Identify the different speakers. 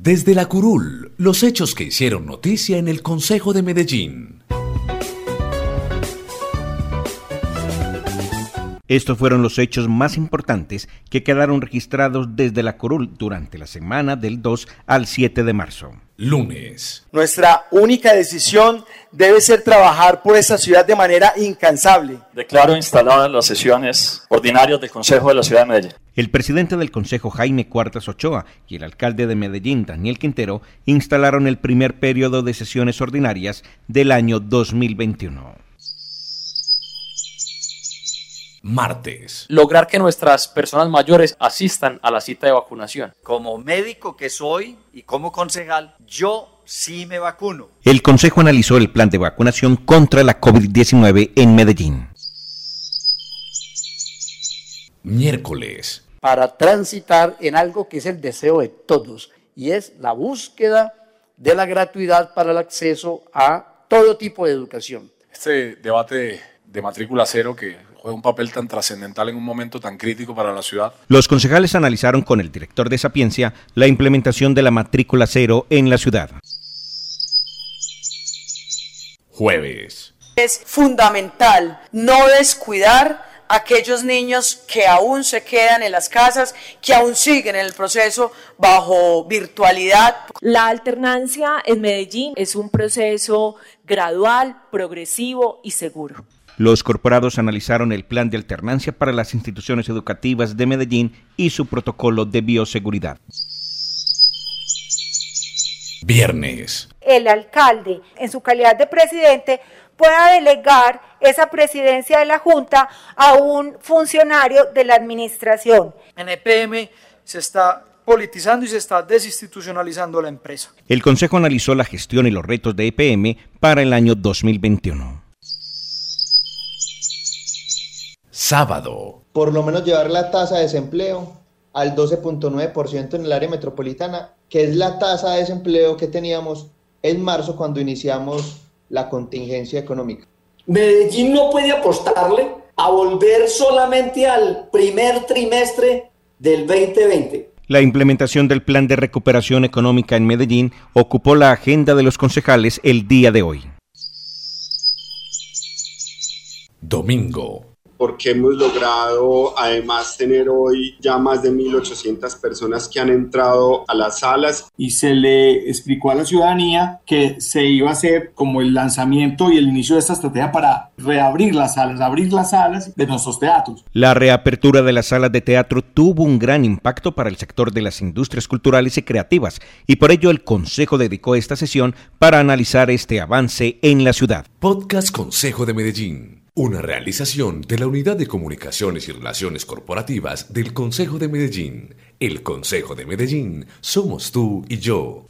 Speaker 1: Desde la curul, los hechos que hicieron noticia en el Consejo de Medellín.
Speaker 2: Estos fueron los hechos más importantes que quedaron registrados desde la curul durante la semana del 2 al 7 de marzo.
Speaker 1: Lunes.
Speaker 3: Nuestra única decisión debe ser trabajar por esta ciudad de manera incansable.
Speaker 4: Declaro instaladas las sesiones ordinarias del Consejo de la Ciudad de Medellín.
Speaker 2: El presidente del Consejo, Jaime Cuartas Ochoa, y el alcalde de Medellín, Daniel Quintero, instalaron el primer periodo de sesiones ordinarias del año 2021
Speaker 1: martes.
Speaker 5: Lograr que nuestras personas mayores asistan a la cita de vacunación.
Speaker 6: Como médico que soy y como concejal, yo sí me vacuno.
Speaker 2: El Consejo analizó el plan de vacunación contra la COVID-19 en Medellín.
Speaker 1: Miércoles.
Speaker 7: Para transitar en algo que es el deseo de todos y es la búsqueda de la gratuidad para el acceso a todo tipo de educación.
Speaker 8: Este debate de matrícula cero que juega un papel tan trascendental en un momento tan crítico para la ciudad.
Speaker 2: Los concejales analizaron con el director de Sapiencia la implementación de la matrícula cero en la ciudad.
Speaker 1: Jueves.
Speaker 9: Es fundamental no descuidar a aquellos niños que aún se quedan en las casas, que aún siguen en el proceso bajo virtualidad.
Speaker 10: La alternancia en Medellín es un proceso gradual, progresivo y seguro.
Speaker 2: Los corporados analizaron el plan de alternancia para las instituciones educativas de Medellín y su protocolo de bioseguridad.
Speaker 1: Viernes.
Speaker 11: El alcalde, en su calidad de presidente, pueda delegar esa presidencia de la Junta a un funcionario de la administración.
Speaker 3: En EPM se está politizando y se está desinstitucionalizando la empresa.
Speaker 2: El Consejo analizó la gestión y los retos de EPM para el año 2021.
Speaker 1: Sábado.
Speaker 12: Por lo menos llevar la tasa de desempleo al 12.9% en el área metropolitana, que es la tasa de desempleo que teníamos en marzo cuando iniciamos la contingencia económica.
Speaker 13: Medellín no puede apostarle a volver solamente al primer trimestre del 2020.
Speaker 2: La implementación del plan de recuperación económica en Medellín ocupó la agenda de los concejales el día de hoy.
Speaker 1: Domingo
Speaker 14: porque hemos logrado además tener hoy ya más de 1.800 personas que han entrado a las salas.
Speaker 15: Y se le explicó a la ciudadanía que se iba a hacer como el lanzamiento y el inicio de esta estrategia para reabrir las salas, abrir las salas de nuestros teatros.
Speaker 2: La reapertura de las salas de teatro tuvo un gran impacto para el sector de las industrias culturales y creativas y por ello el Consejo dedicó esta sesión para analizar este avance en la ciudad.
Speaker 1: Podcast Consejo de Medellín. Una realización de la Unidad de Comunicaciones y Relaciones Corporativas del Consejo de Medellín. El Consejo de Medellín somos tú y yo.